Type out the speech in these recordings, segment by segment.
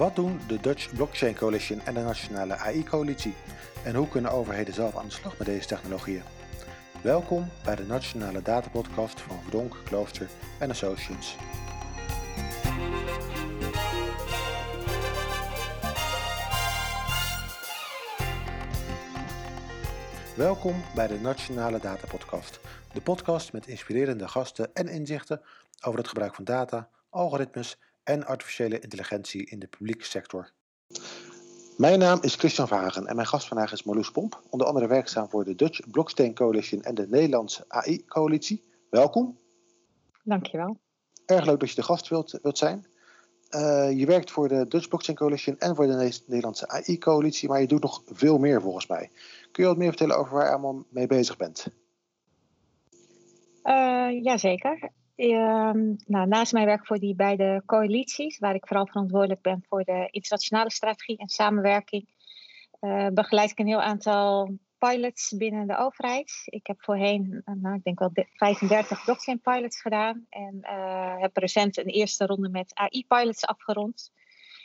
Wat doen de Dutch Blockchain Coalition en de Nationale AI-coalitie? En hoe kunnen overheden zelf aan de slag met deze technologieën? Welkom bij de Nationale Datapodcast van Verdonk, Klooster en Associates. Welkom bij de Nationale Datapodcast, de podcast met inspirerende gasten en inzichten over het gebruik van data, algoritmes en artificiële intelligentie in de publieke sector. Mijn naam is Christian Vagen en mijn gast vandaag is Marloes Pomp, onder andere werkzaam voor de Dutch Blockchain Coalition en de Nederlandse AI-coalitie. Welkom. Dankjewel. Erg leuk dat je de gast wilt, wilt zijn. Uh, je werkt voor de Dutch Blockchain Coalition en voor de Nederlandse AI-coalitie, maar je doet nog veel meer volgens mij. Kun je wat meer vertellen over waar je allemaal mee bezig bent? Uh, jazeker. Um, nou, naast mijn werk voor die beide coalities, waar ik vooral verantwoordelijk ben voor de internationale strategie en samenwerking, uh, begeleid ik een heel aantal pilots binnen de overheid. Ik heb voorheen, nou, ik denk wel 35 blockchain pilots gedaan en uh, heb recent een eerste ronde met AI-pilots afgerond.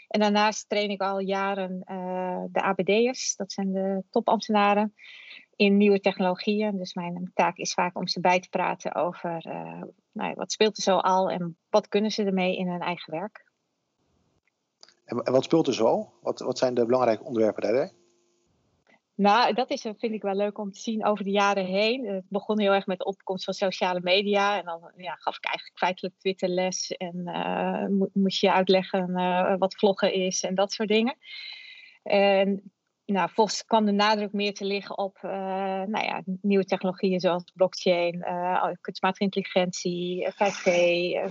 En daarnaast train ik al jaren de ABD'ers, dat zijn de topambtenaren, in nieuwe technologieën. Dus mijn taak is vaak om ze bij te praten over uh, nou, wat speelt er zo al en wat kunnen ze ermee in hun eigen werk. En, en wat speelt er zo? Wat, wat zijn de belangrijke onderwerpen daarbij? Nou, dat is, vind ik wel leuk om te zien over de jaren heen. Het begon heel erg met de opkomst van sociale media. En dan ja, gaf ik eigenlijk feitelijk Twitterles. En uh, moest je uitleggen uh, wat vloggen is en dat soort dingen. En nou, volgens kwam de nadruk meer te liggen op uh, nou ja, nieuwe technologieën zoals blockchain, kunstmatige intelligentie, 5G,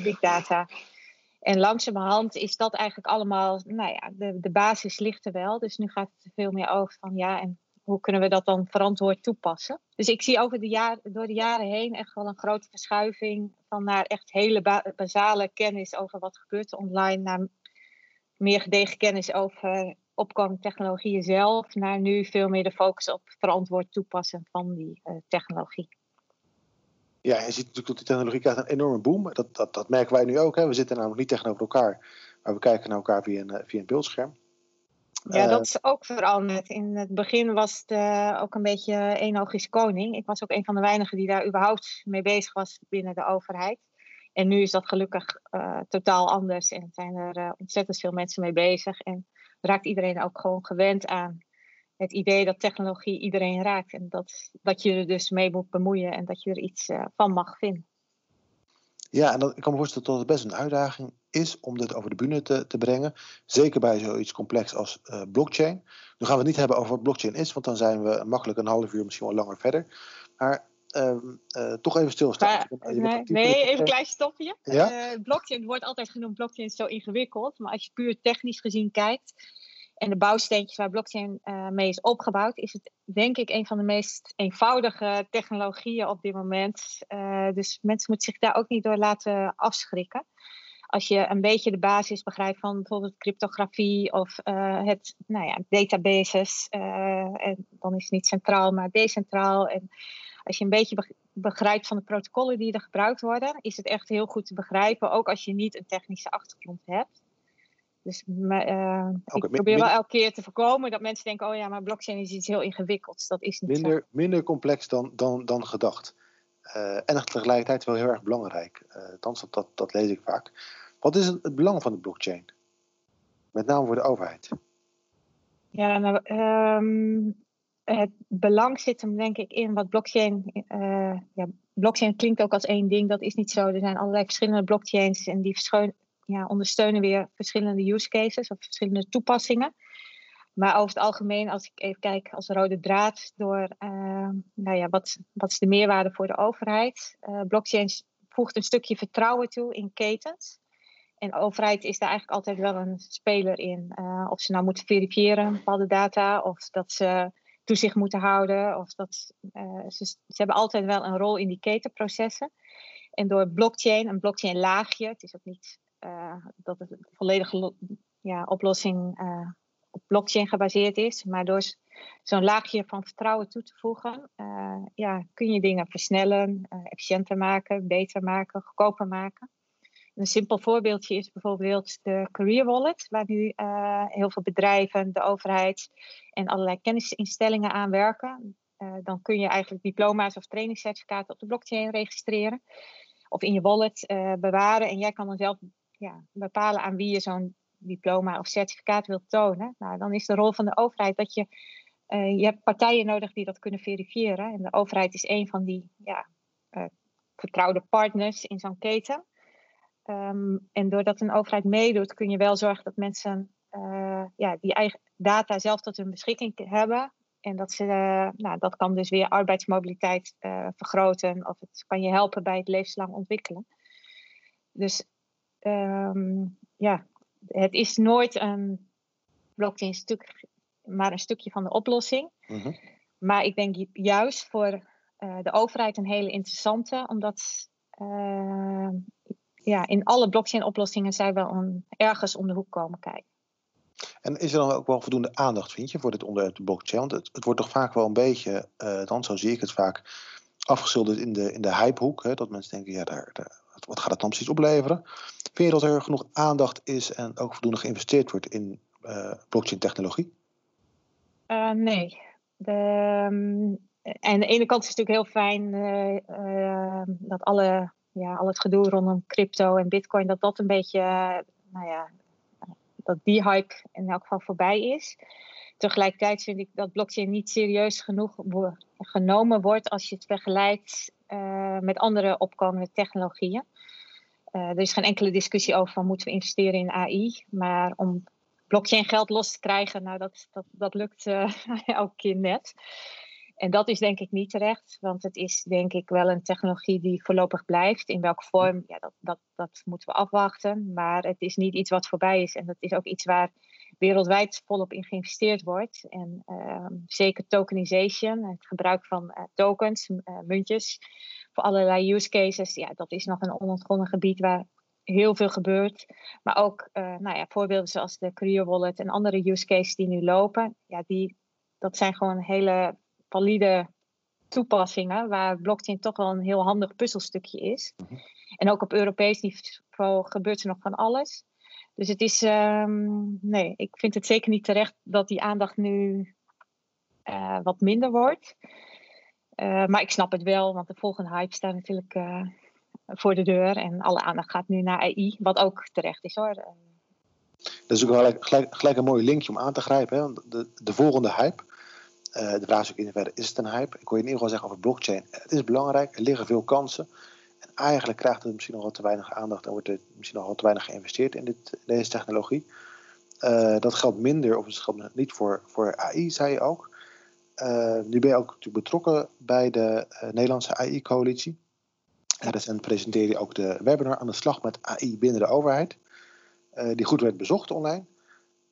big data. En langzamerhand is dat eigenlijk allemaal, nou ja, de, de basis ligt er wel. Dus nu gaat het veel meer over van ja, en hoe kunnen we dat dan verantwoord toepassen? Dus ik zie over de jaar, door de jaren heen echt wel een grote verschuiving van naar echt hele ba basale kennis over wat gebeurt online, naar meer gedegen kennis over opkomende technologieën zelf, naar nu veel meer de focus op verantwoord toepassen van die uh, technologie. Ja, je ziet natuurlijk dat die technologie krijgt een enorme boom. Dat, dat, dat merken wij nu ook. Hè. We zitten namelijk niet tegenover elkaar, maar we kijken naar elkaar via een, via een beeldscherm. Ja, dat is ook veranderd. In het begin was het uh, ook een beetje één oog is koning. Ik was ook een van de weinigen die daar überhaupt mee bezig was binnen de overheid. En nu is dat gelukkig uh, totaal anders en zijn er uh, ontzettend veel mensen mee bezig. En raakt iedereen ook gewoon gewend aan het idee dat technologie iedereen raakt. En dat, dat je er dus mee moet bemoeien en dat je er iets van mag vinden. Ja, en ik kan me voorstellen dat het best een uitdaging is om dit over de bühne te, te brengen. Zeker bij zoiets complex als uh, blockchain. Nu gaan we het niet hebben over wat blockchain is, want dan zijn we makkelijk een half uur, misschien wel langer verder. Maar uh, uh, toch even stilstaan. Maar, nee, nee, even een klein stopje. Ja? Uh, blockchain wordt altijd genoemd, blockchain is zo ingewikkeld. Maar als je puur technisch gezien kijkt en de bouwsteentjes waar blockchain mee is opgebouwd, is het denk ik een van de meest eenvoudige technologieën op dit moment. dus mensen moeten zich daar ook niet door laten afschrikken als je een beetje de basis begrijpt van bijvoorbeeld cryptografie of uh, het, nou ja, databases, uh, en dan is het niet centraal, maar decentraal. En als je een beetje begrijpt van de protocollen die er gebruikt worden, is het echt heel goed te begrijpen, ook als je niet een technische achtergrond hebt. Dus uh, ik probeer wel elke keer te voorkomen dat mensen denken, oh ja, maar blockchain is iets heel ingewikkelds. Dat is niet minder, zo. Minder complex dan, dan, dan gedacht. en tegelijkertijd wel heel erg belangrijk. althans, dat, dat, dat lees ik vaak. Wat is het belang van de blockchain? Met name voor de overheid. Ja, nou, um, het belang zit hem denk ik in wat blockchain. Uh, ja, blockchain klinkt ook als één ding, dat is niet zo. Er zijn allerlei verschillende blockchains en die ja, ondersteunen weer verschillende use cases of verschillende toepassingen. Maar over het algemeen, als ik even kijk als rode draad door, uh, nou ja, wat, wat is de meerwaarde voor de overheid? Uh, blockchains voegt een stukje vertrouwen toe in ketens. En de overheid is daar eigenlijk altijd wel een speler in. Uh, of ze nou moeten verifiëren, bepaalde data, of dat ze toezicht moeten houden, of dat uh, ze, ze, hebben altijd wel een rol in die ketenprocessen. En door blockchain, een blockchain laagje, het is ook niet uh, dat het volledige ja, oplossing op blockchain gebaseerd is, maar door zo'n laagje van vertrouwen toe te voegen, ja, kun je dingen versnellen, efficiënter maken, beter maken, goedkoper maken. Een simpel voorbeeldje is bijvoorbeeld de Career Wallet, waar nu uh, heel veel bedrijven, de overheid en allerlei kennisinstellingen aan werken. Uh, dan kun je eigenlijk diploma's of trainingscertificaten op de blockchain registreren of in je wallet uh, bewaren. En jij kan dan zelf ja, bepalen aan wie je zo'n diploma of certificaat wilt tonen. Nou, dan is de rol van de overheid dat je je hebt partijen nodig die dat kunnen verifiëren. En de overheid is een van die ja, vertrouwde partners in zo'n keten. Um, en doordat een overheid meedoet, kun je wel zorgen dat mensen uh, ja, die eigen data zelf tot hun beschikking hebben. En dat, ze, nou, dat kan dus weer arbeidsmobiliteit vergroten of het kan je helpen bij het levenslang ontwikkelen. Dus um, ja, het is nooit een blockchain stuk maar een stukje van de oplossing. Mm -hmm. Maar ik denk juist voor de overheid een hele interessante, omdat ja, in alle blockchain-oplossingen zij wel een, ergens om de hoek komen kijken. En is er dan ook wel voldoende aandacht, vind je, voor dit onderwerp de blockchain? Want het, het wordt toch vaak wel een beetje, uh, dan zo zie ik het vaak, afgeschilderd in de, in de hypehoek. Hè, dat mensen denken, ja, daar, daar, wat gaat het dan precies opleveren? Vind je dat er genoeg aandacht is en ook voldoende geïnvesteerd wordt in blockchain-technologie? Uh, nee. De, um, en aan de ene kant is het natuurlijk heel fijn dat alle, ja, al het gedoe rondom crypto en bitcoin, dat dat een beetje, nou ja, dat die hype in elk geval voorbij is. Tegelijkertijd vind ik dat blockchain niet serieus genoeg genomen wordt als je het vergelijkt met andere opkomende technologieën. er is geen enkele discussie over van moeten we investeren in AI, maar om blockchain geld los te krijgen, nou dat, dat, dat lukt uh, elke keer net. En dat is denk ik niet terecht, want het is denk ik wel een technologie die voorlopig blijft. In welke vorm, ja, dat, dat, dat moeten we afwachten. Maar het is niet iets wat voorbij is. En dat is ook iets waar wereldwijd volop in geïnvesteerd wordt. En uh, zeker tokenization, het gebruik van uh, tokens, uh, muntjes, voor allerlei use cases. Ja, dat is nog een onontgonnen gebied waar heel veel gebeurt. Maar ook uh, nou ja, voorbeelden zoals de Career Wallet en andere use cases die nu lopen. Ja, die, dat zijn gewoon hele valide toepassingen waar blockchain toch wel een heel handig puzzelstukje is. -hmm. En ook op Europees niveau gebeurt er nog van alles. Dus het is, um, nee, ik vind het zeker niet terecht dat die aandacht nu uh, wat minder wordt. Uh, maar ik snap het wel, want de volgende hype staat natuurlijk uh, voor de deur. En alle aandacht gaat nu naar AI, wat ook terecht is hoor. Dat is ook wel gelijk, gelijk een mooi linkje om aan te grijpen. Hè? De, de volgende hype. Uh, de vraag is ook in hoeverre is het een hype? Ik wil je in ieder geval zeggen over blockchain. Het is belangrijk, er liggen veel kansen. En eigenlijk krijgt het misschien nog te weinig aandacht en wordt er misschien nog te weinig geïnvesteerd in dit, deze technologie. Uh, dat geldt minder, of het geldt niet voor, voor AI, zei je ook. Uh, nu ben je ook betrokken bij de Nederlandse AI-coalitie. Recent presenteerde je ook de webinar aan de slag met AI binnen de overheid. Die goed werd bezocht online.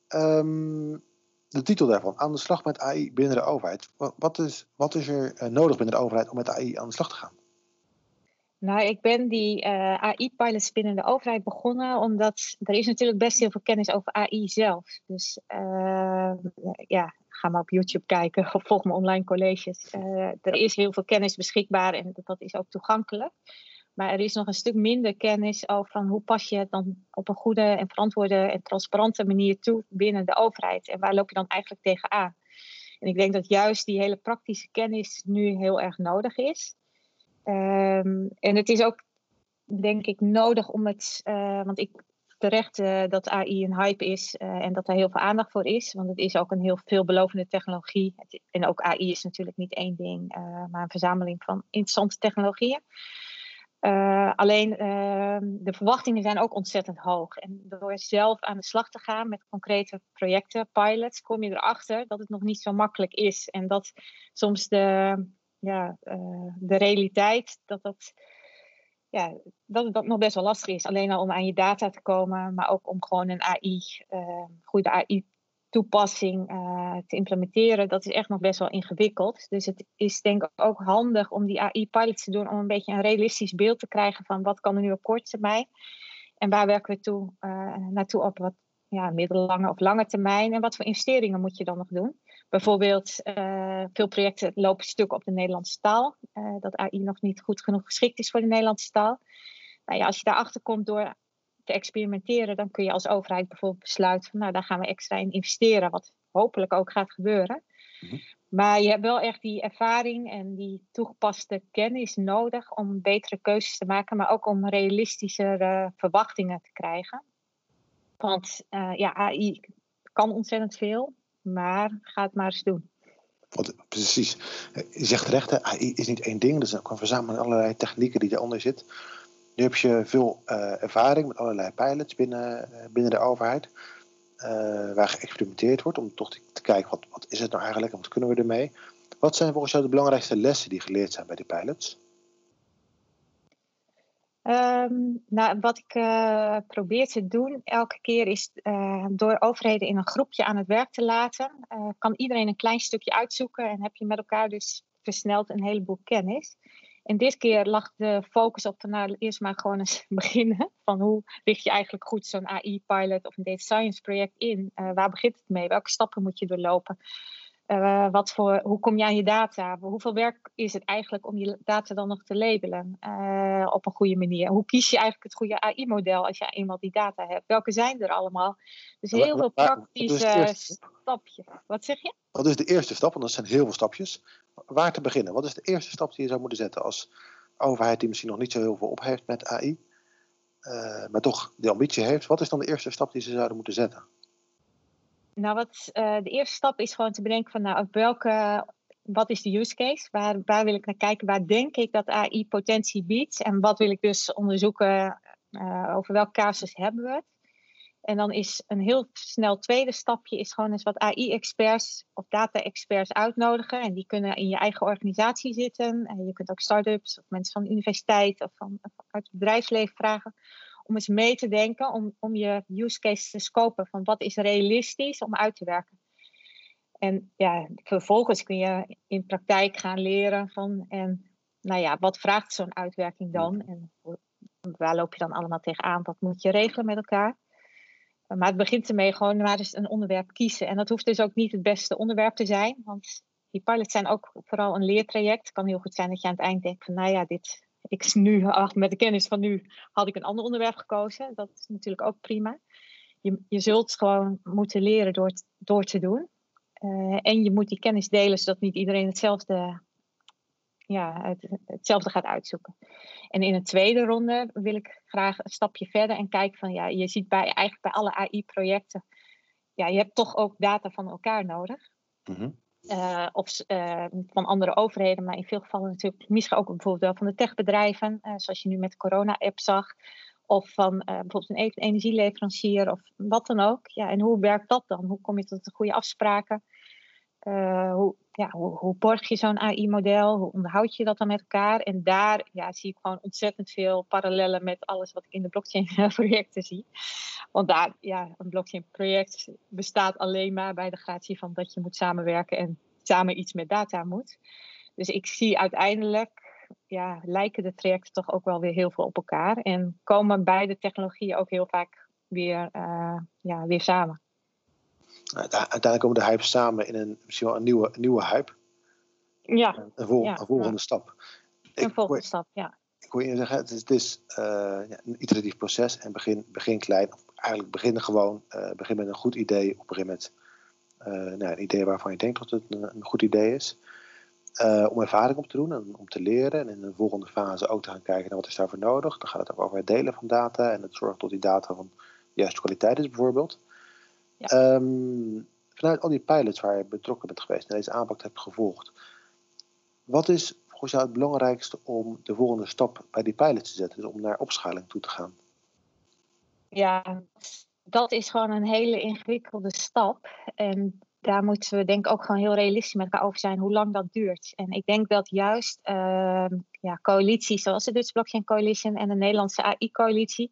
Um, de titel daarvan, aan de slag met AI binnen de overheid. Wat is, wat is er uh, nodig binnen de overheid om met AI aan de slag te gaan? Nou, ik ben die uh, AI-pilots binnen de overheid begonnen omdat er is natuurlijk best heel veel kennis over AI zelf. Dus ja, ga maar op YouTube kijken of volg mijn online colleges. Er is heel veel kennis beschikbaar en dat is ook toegankelijk. Maar er is nog een stuk minder kennis over van hoe pas je het dan op een goede en verantwoorde en transparante manier toe binnen de overheid. En waar loop je dan eigenlijk tegenaan? En ik denk dat juist die hele praktische kennis nu heel erg nodig is. Um, en het is ook, denk ik, nodig om het. Uh, want ik terecht uh, dat AI een hype is uh, en dat er heel veel aandacht voor is. Want het is ook een heel veelbelovende technologie. En ook AI is natuurlijk niet één ding, maar een verzameling van interessante technologieën. Alleen de verwachtingen zijn ook ontzettend hoog. En door zelf aan de slag te gaan met concrete projecten, pilots, kom je erachter dat het nog niet zo makkelijk is. En dat soms de, ja, de realiteit, dat dat ja, dat dat nog best wel lastig is. Alleen al om aan je data te komen, maar ook om gewoon een AI, uh, goede AI-toepassing uh, te implementeren. Dat is echt nog best wel ingewikkeld. Dus het is denk ik ook handig om die AI-pilots te doen om een beetje een realistisch beeld te krijgen van wat kan er nu op korte termijn en waar werken we toe, uh, naartoe op wat ja, middellange of lange termijn en wat voor investeringen moet je dan nog doen. Bijvoorbeeld, uh, veel projecten lopen stuk op de Nederlandse taal. Dat AI nog niet goed genoeg geschikt is voor de Nederlandse taal. Nou ja, als je daarachter komt door te experimenteren, dan kun je als overheid bijvoorbeeld besluiten van nou, daar gaan we extra in investeren, wat hopelijk ook gaat gebeuren. Mhm. Maar je hebt wel echt die ervaring en die toegepaste kennis nodig om betere keuzes te maken, maar ook om realistischere verwachtingen te krijgen. Want uh, ja, AI kan ontzettend veel, maar ga het maar eens doen. Wat, precies. Je zegt terecht, AI is niet één ding. Dat is ook een verzameling allerlei technieken die eronder zit. Nu heb je veel uh, ervaring met allerlei pilots binnen, uh, binnen de overheid. Uh, waar geëxperimenteerd wordt om toch te, kijken wat, wat is het nou eigenlijk en wat kunnen we ermee. Wat zijn volgens jou de belangrijkste lessen die geleerd zijn bij die pilots? Um, nou, wat ik uh, probeer te doen elke keer is door overheden in een groepje aan het werk te laten, kan iedereen een klein stukje uitzoeken en heb je met elkaar dus versneld een heleboel kennis. En dit keer lag de focus op, nou, eerst maar gewoon eens beginnen. Van hoe richt je eigenlijk goed zo'n AI-pilot of een data science project in? waar begint het mee? Welke stappen moet je doorlopen? Uh, wat voor, hoe kom je aan je data? Hoeveel werk is het eigenlijk om je data dan nog te labelen uh, op een goede manier? Hoe kies je eigenlijk het goede AI-model als je eenmaal die data hebt? Welke zijn er allemaal? Dus heel veel praktische stapjes. Wat zeg je? Wat is de eerste stap? Want dat zijn heel veel stapjes. Waar te beginnen? Wat is de eerste stap die je zou moeten zetten als overheid die misschien nog niet zo heel veel op heeft met AI, uh, maar toch die ambitie heeft? Wat is dan de eerste stap die ze zouden moeten zetten? Nou, wat, uh, de eerste stap is gewoon te bedenken van nou, welke, wat is de use case? Waar, waar wil ik naar kijken? Waar denk ik dat AI potentie biedt? En wat wil ik dus onderzoeken? Uh, over welke casus hebben we het? En dan is een heel snel tweede stapje is gewoon eens wat AI-experts of data-experts uitnodigen. En die kunnen in je eigen organisatie zitten. En je kunt ook start-ups of mensen van de universiteit of van, uit het bedrijfsleven vragen om eens mee te denken, om, om je use case te scopen van wat is realistisch om uit te werken. En ja, vervolgens kun je in praktijk gaan leren van, en nou ja, wat vraagt zo'n uitwerking dan? En waar loop je dan allemaal tegenaan? Wat moet je regelen met elkaar? Maar het begint ermee gewoon maar eens een onderwerp kiezen. En dat hoeft dus ook niet het beste onderwerp te zijn, want die pilots zijn ook vooral een leertraject. Het kan heel goed zijn dat je aan het eind denkt van, nou ja, dit, ik nu, met de kennis van nu, had ik een ander onderwerp gekozen. Dat is natuurlijk ook prima. Je, je zult gewoon moeten leren door, door te doen. Uh, en je moet die kennis delen, zodat niet iedereen hetzelfde, ja, het, hetzelfde gaat uitzoeken. En in een tweede ronde wil ik graag een stapje verder en kijken van, ja, je ziet bij, eigenlijk bij alle AI-projecten, ja, je hebt toch ook data van elkaar nodig. Mm uh, of uh, van andere overheden, maar in veel gevallen natuurlijk misschien ook bijvoorbeeld wel van de techbedrijven, uh, zoals je nu met de corona-app zag, of van bijvoorbeeld een e-, energieleverancier of wat dan ook. Ja, en hoe werkt dat dan? Hoe kom je tot de goede afspraken? Hoe, ja, hoe, borg je zo'n AI-model? Hoe onderhoud je dat dan met elkaar? En daar ja, zie ik gewoon ontzettend veel parallellen met alles wat ik in de blockchain-projecten zie. Want daar, ja, een blockchain-project bestaat alleen maar bij de gratie van dat je moet samenwerken en samen iets met data moet. Dus ik zie uiteindelijk, ja, lijken de trajecten toch ook wel weer heel veel op elkaar. En komen beide technologieën ook heel vaak weer, uh, ja, weer samen. Uiteindelijk komen de hypes samen in een, misschien wel een nieuwe, een nieuwe hype. Ja. Een, vol, ja, een volgende ja. stap. Een ik, volgende stap, ja. Ik wil je zeggen, het is, het is uh, ja, een iteratief proces en begin, begin klein. Of eigenlijk beginnen gewoon, uh, begin met een goed idee. Een gegeven moment uh, nou, een idee waarvan je denkt dat het een, een goed idee is. om ervaring op te doen en om te leren. En in de volgende fase ook te gaan kijken naar wat is daarvoor nodig. Dan gaat het ook over het delen van data en het zorgen dat die data van de juiste kwaliteit is bijvoorbeeld. Ja. Um, vanuit al die pilots waar je betrokken bent geweest en deze aanpak hebt gevolgd, wat is volgens jou het belangrijkste om de volgende stap bij die pilots te zetten, dus om naar opschaling toe te gaan? Ja, dat is gewoon een hele ingewikkelde stap. En daar moeten we denk ik ook gewoon heel realistisch met elkaar over zijn hoe lang dat duurt. En ik denk dat juist uh, ja, coalities zoals de Dutch Blockchain Coalition en de Nederlandse AI-coalitie,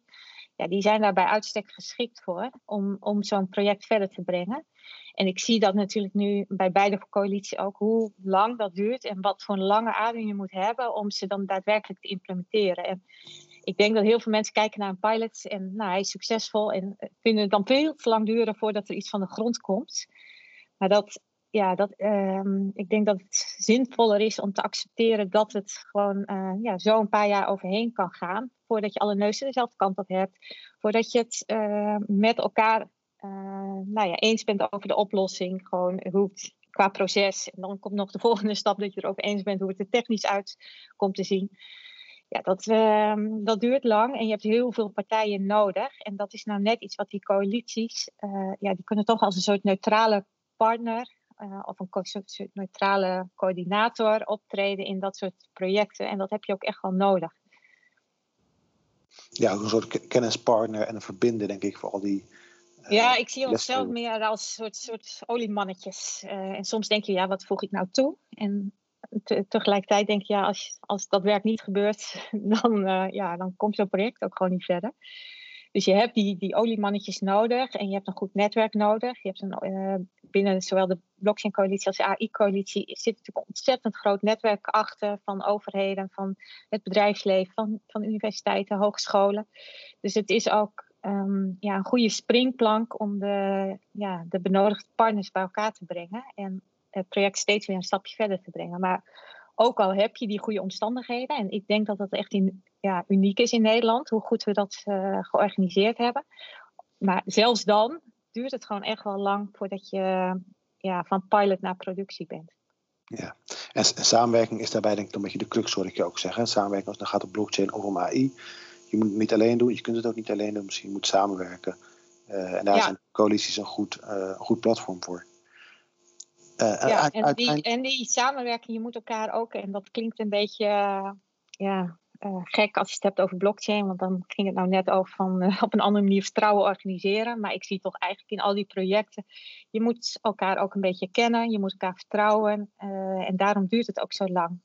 die zijn daar bij uitstek geschikt voor om, om zo'n project verder te brengen. En ik zie dat natuurlijk nu bij beide coalities ook, hoe lang dat duurt en wat voor een lange adem je moet hebben om ze dan daadwerkelijk te implementeren. En ik denk dat heel veel mensen kijken naar een pilot en nou, hij is succesvol en vinden het dan veel te lang duren voordat er iets van de grond komt. Maar dat, ja, dat, um, ik denk dat het zinvoller is om te accepteren dat het gewoon uh, ja, zo een paar jaar overheen kan gaan. Voordat je alle neuzen dezelfde kant op hebt. voordat je het met elkaar nou ja, eens bent over de oplossing. Gewoon hoe het qua proces. En dan komt nog de volgende stap dat je er erover eens bent hoe het er technisch uit komt te zien. Ja, dat, uh, dat duurt lang en je hebt heel veel partijen nodig. En dat is nou net iets wat die coalities, ja, die kunnen toch als een soort neutrale partner of een soort neutrale coördinator optreden in dat soort projecten. En dat heb je ook echt wel nodig. Ja, een soort kennispartner en een verbinder, denk ik, voor al die ja, ik zie onszelf meer als soort, soort oliemannetjes. Uh, en soms denk je, ja, wat voeg ik nou toe? En te, tegelijkertijd denk je, ja, als, als dat werk niet gebeurt, dan, uh, ja, dan komt zo'n project ook gewoon niet verder. Dus je hebt die, die oliemannetjes nodig en je hebt een goed netwerk nodig. Je hebt een, uh, binnen zowel de blockchain-coalitie als de AI-coalitie zit natuurlijk een ontzettend groot netwerk achter van overheden, van het bedrijfsleven, van, van universiteiten, hogescholen. Dus het is ook um, ja, een goede springplank om de, ja, de benodigde partners bij elkaar te brengen en het project steeds weer een stapje verder te brengen. Maar ook al heb je die goede omstandigheden, en ik denk dat dat echt in, ja, uniek is in Nederland, hoe goed we dat uh, georganiseerd hebben. Maar zelfs dan duurt het gewoon echt wel lang voordat je ja, van pilot naar productie bent. Ja, en, samenwerking is daarbij denk ik een beetje de crux, hoor ik je ook zeggen. Samenwerking als het gaat om blockchain of om AI je moet het niet alleen doen, je kunt het ook niet alleen doen, misschien moet samenwerken. Uh, en daar zijn coalities een goed, uh, een goed platform voor. Uh, ja, en, die, en die samenwerking, je moet elkaar ook, en dat klinkt een beetje ja, gek als je het hebt over blockchain, want dan ging het nou net over van op een andere manier vertrouwen organiseren. Maar ik zie toch eigenlijk in al die projecten, je moet elkaar ook een beetje kennen, je moet elkaar vertrouwen. en daarom duurt het ook zo lang.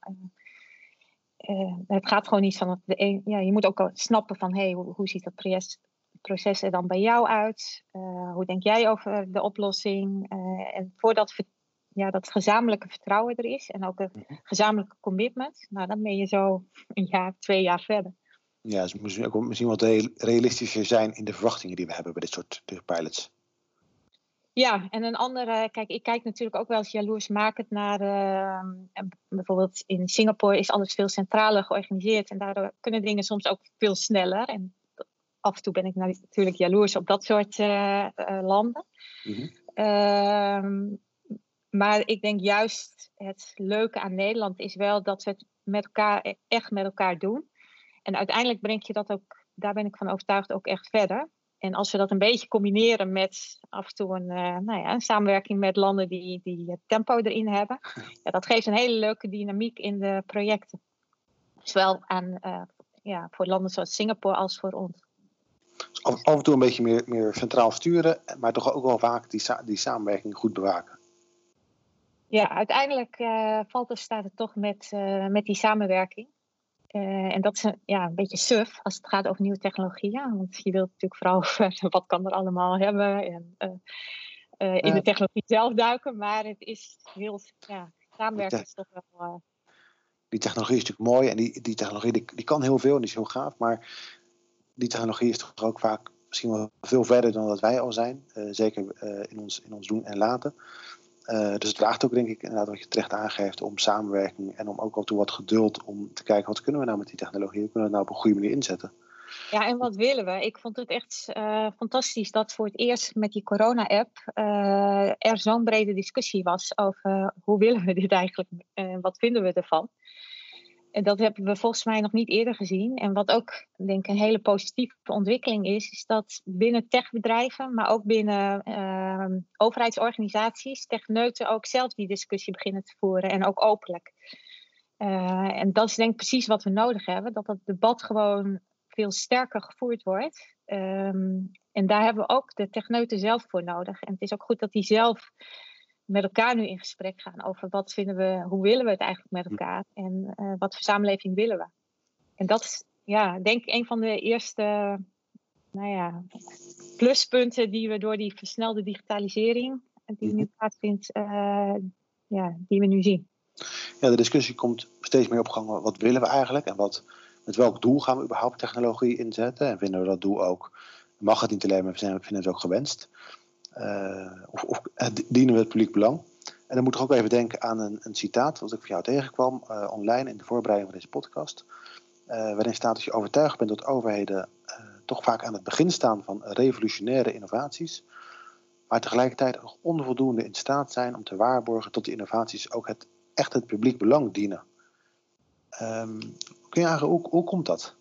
Het gaat gewoon niet van de een. Ja, je moet ook snappen van hey, hoe, hoe ziet dat proces, proces er dan bij jou uit? Hoe denk jij over de oplossing? En voordat ja, dat gezamenlijke vertrouwen er is en ook een mhm. gezamenlijke commitment, nou, dan ben je zo een jaar, twee jaar verder. Ja, dus misschien ook misschien wat realistischer zijn in de verwachtingen die we hebben bij dit soort pilots. Ja, en een andere, kijk, ik kijk natuurlijk ook wel eens jaloersmakend naar, uh, bijvoorbeeld in Singapore is alles veel centraler georganiseerd en daardoor kunnen dingen soms ook veel sneller. En af en toe ben ik natuurlijk jaloers op dat soort uh, uh, landen. Mm -hmm. Maar ik denk juist het leuke aan Nederland is wel dat we het met elkaar, e-, echt met elkaar doen. En uiteindelijk brengt je dat ook, daar ben ik van overtuigd, ook echt verder. En als we dat een beetje combineren met af en toe een, uh, nou ja, een samenwerking met landen die, die het tempo erin hebben, ja, dat geeft een hele leuke dynamiek in de projecten. Zowel aan, uh, ja, voor landen zoals Singapore als voor ons. Dus af, af, en toe een beetje meer, meer centraal sturen, maar toch ook wel vaak die, die samenwerking goed bewaken. Ja, uiteindelijk uh, valt of staat het toch met, met die samenwerking. Uh, en dat is een, ja, een beetje suf als het gaat over nieuwe technologieën. Want je wilt natuurlijk vooral over wat kan er allemaal hebben. En in de technologie zelf duiken. Maar het is heel, ja, samenwerken is toch wel... die technologie is natuurlijk mooi. En die, die technologie die, die kan heel veel en die is heel gaaf. Maar die technologie is toch ook vaak misschien wel veel verder dan dat wij al zijn. zeker in, ons, in ons doen en laten. Uh, dus het vraagt ook, denk ik, inderdaad wat je terecht aangeeft, om samenwerking en om ook al toe wat geduld om te kijken wat kunnen we nou met die technologie, hoe kunnen we het nou op een goede manier inzetten. Ja, en wat willen we? Ik vond het echt uh, fantastisch dat voor het eerst met die corona-app uh, er zo'n brede discussie was over hoe willen we dit eigenlijk en wat vinden we ervan. En dat hebben we volgens mij nog niet eerder gezien. En wat ook denk ik een hele positieve ontwikkeling is, is dat binnen techbedrijven, maar ook binnen uh, overheidsorganisaties, techneuten ook zelf die discussie beginnen te voeren en ook openlijk. Uh, en dat is denk ik precies wat we nodig hebben, dat dat debat gewoon veel sterker gevoerd wordt. Um, en daar hebben we ook de techneuten zelf voor nodig. En het is ook goed dat die zelf met elkaar nu in gesprek gaan over wat vinden we, hoe willen we het eigenlijk met hm. elkaar en uh, wat voor samenleving willen we. En dat is, ja, denk ik een van de eerste, nou ja, pluspunten die we door die versnelde digitalisering die nu plaatsvindt, uh, ja, die we nu zien. Ja, de discussie komt steeds meer op gang. Wat willen we eigenlijk en wat, met welk doel gaan we überhaupt technologie inzetten? En vinden we dat doel ook, mag het niet alleen, maar vinden we het ook gewenst? Eh, of, of eh, dienen we het publiek belang? En dan moet ik ook even denken aan een, een citaat wat ik van jou tegenkwam online in de voorbereiding van deze podcast. waarin staat dat je overtuigd bent dat overheden toch vaak aan het begin staan van revolutionaire innovaties, maar tegelijkertijd nog onvoldoende in staat zijn om te waarborgen dat die innovaties ook het, echt het publiek belang dienen. Um, kun je aangeven, hoe, hoe komt dat?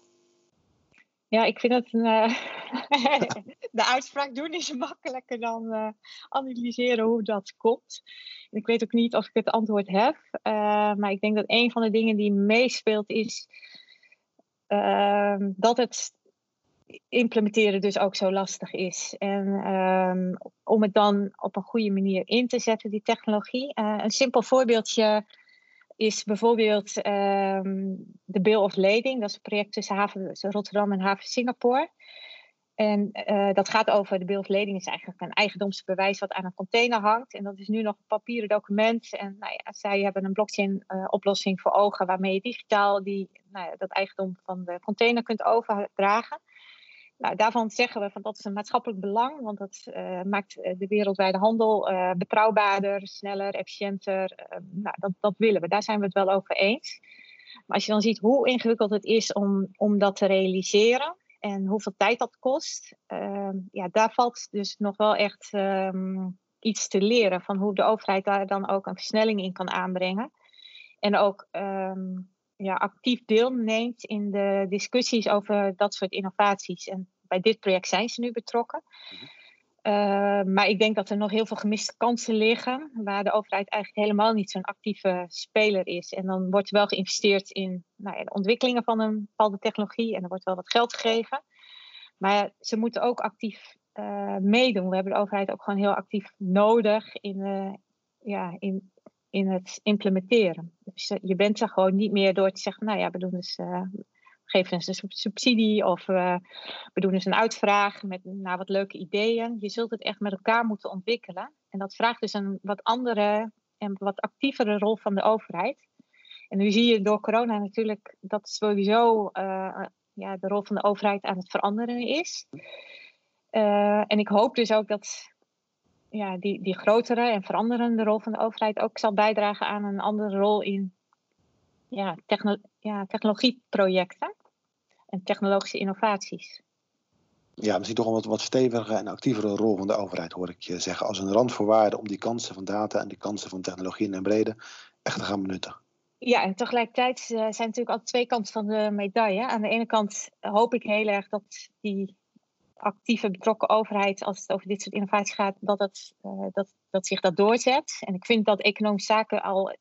Ja, ik vind het een, uh, de uitspraak doen is makkelijker dan uh, analyseren hoe dat komt. Ik weet ook niet of ik het antwoord heb, uh, maar ik denk dat een van de dingen die meespeelt is ehm, dat het implementeren dus ook zo lastig is. En um, om het dan op een goede manier in te zetten, die technologie. een simpel voorbeeldje is bijvoorbeeld ehm, de Bill of Lading. Dat is een project tussen Rotterdam en haven Singapore. En uh, dat gaat over de Bill of Lading is eigenlijk een eigendomsbewijs wat aan een container hangt. En dat is nu nog een papieren document. En nou ja, zij hebben een blockchain uh, oplossing voor ogen waarmee je digitaal die, nou ja, dat eigendom van de container kunt overdragen. Nou, daarvan zeggen we van dat is een maatschappelijk belang, want dat uh, maakt eh, de wereldwijde handel uh, betrouwbaarder, sneller, efficiënter. Uh, nou, dat, dat willen we, daar zijn we het wel over eens. Maar als je dan ziet hoe ingewikkeld het is om, om dat te realiseren en hoeveel tijd dat kost, ehm, ja, daar valt dus nog wel echt um, iets te leren van hoe de overheid daar dan ook een versnelling in kan aanbrengen. En ook ja, actief deelneemt in de discussies over dat soort innovaties. En bij dit project zijn ze nu betrokken. Mhm. Uh, maar ik denk dat er nog heel veel gemiste kansen liggen, waar de overheid eigenlijk helemaal niet zo'n actieve speler is. En dan wordt wel geïnvesteerd in nou ja, de ontwikkelingen van een bepaalde technologie en er wordt wel wat geld gegeven. Maar ze moeten ook actief uh, meedoen. We hebben de overheid ook gewoon heel actief nodig in, uh, ja, in in het implementeren. Dus eh, je bent er gewoon niet meer door te zeggen, nou ja, we doen dus, uh, geven eens een subsidie of uh, we doen eens een uitvraag met nou, wat leuke ideeën. Je zult het echt met elkaar moeten ontwikkelen. En dat vraagt dus een wat andere en wat actievere rol van de overheid. En nu zie je door corona natuurlijk dat sowieso ja, de rol van de overheid aan het veranderen is. En ik hoop dus ook dat ja, die, die grotere en veranderende rol van de overheid ook zal bijdragen aan een andere rol in ja, techno ja, technologieprojecten en technologische innovaties. Ja, misschien toch een wat, wat stevige en actievere rol van de overheid, hoor ik je zeggen, als een randvoorwaarde om die kansen van data en die kansen van technologie en brede echt te gaan benutten. Ja, en tegelijkertijd zijn natuurlijk altijd twee kanten van de medaille. Aan de ene kant hoop ik heel erg dat die actieve betrokken overheid, als het over dit soort innovaties gaat, dat, het, uh, dat, dat zich dat doorzet. En ik vind dat economische zaken al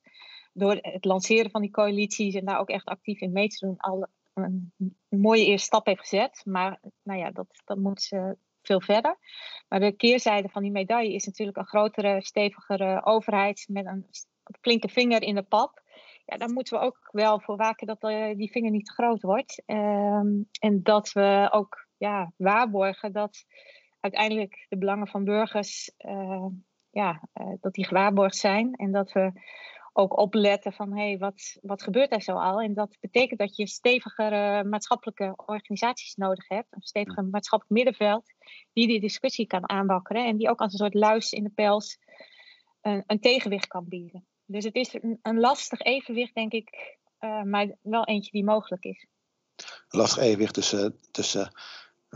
door het lanceren van die coalities en daar ook echt actief in mee te doen, al een, mooie eerste stap heeft gezet. Maar nou ja, dat, dat moet uh, veel verder. Maar de keerzijde van die medaille is natuurlijk een grotere, stevigere overheid met een flinke vinger in de pap. Ja, daar moeten we ook wel voor waken dat uh, die vinger niet te groot wordt. Um, en dat we ook ja, waarborgen dat uiteindelijk de belangen van burgers uh, ja, uh, dat die gewaarborgd zijn. En dat we ook opletten van hé, hey, wat, wat gebeurt er zo al? En dat betekent dat je stevigere maatschappelijke organisaties nodig hebt. Een steviger maatschappelijk middenveld die die discussie kan aanwakkeren. En die ook als een soort luis in de pels een, een tegenwicht kan bieden. Dus het is een, een lastig evenwicht, denk ik, uh, maar wel eentje die mogelijk is. Een lastig evenwicht tussen, tussen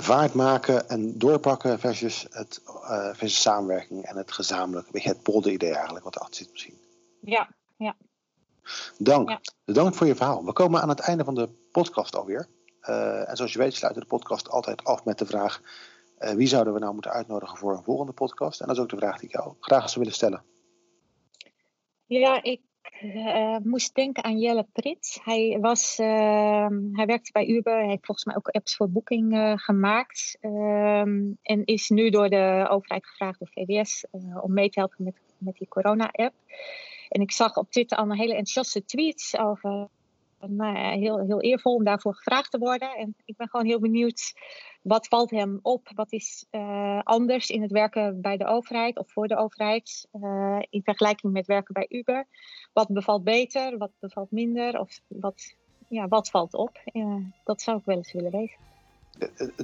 vaart maken en doorpakken versus, het, uh, versus samenwerking en het gezamenlijk. Een beetje het polder-idee eigenlijk, wat erachter zit misschien. Ja, ja. Dank. Ja. Dank voor je verhaal. We komen aan het einde van de podcast alweer. Uh, en zoals je weet sluiten de podcast altijd af met de vraag... Uh, wie zouden we nou moeten uitnodigen voor een volgende podcast? En dat is ook de vraag die ik jou graag zou willen stellen. Ja, ik uh, moest denken aan Jelle Prits. Hij, was, uh, hij werkte bij Uber. Hij heeft volgens mij ook apps voor boeking uh, gemaakt. Ehm, en is nu door de overheid gevraagd, door VWS, eh, om mee te helpen met, met die corona-app. En ik zag op Twitter al een hele enthousiaste tweets over nou, heel, heel eervol om daarvoor gevraagd te worden. En ik ben gewoon heel benieuwd, wat valt hem op? Wat is uh, anders in het werken bij de overheid of voor de overheid uh, in vergelijking met werken bij Uber? Wat bevalt beter, wat bevalt minder of wat, ja, wat valt op? Dat zou ik wel eens willen weten.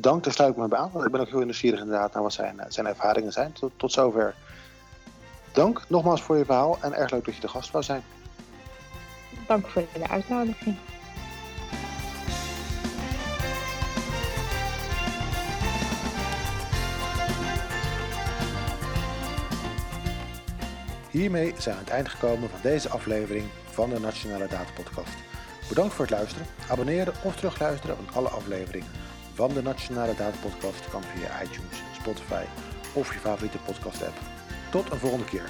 Dank, daar sluit ik me bij aan. Ik ben ook heel nieuwsgierig inderdaad naar wat zijn, zijn ervaringen zijn. Tot, tot zover. Dank nogmaals voor je verhaal en erg leuk dat je de gast wou zijn. Dank voor de uitnodiging. Hiermee zijn we aan het eind gekomen van deze aflevering van de Nationale Data Podcast. Bedankt voor het luisteren. Abonneren of terugluisteren van alle afleveringen van de Nationale Data Podcast kan via iTunes, Spotify of je favoriete podcast app. Tot een volgende keer.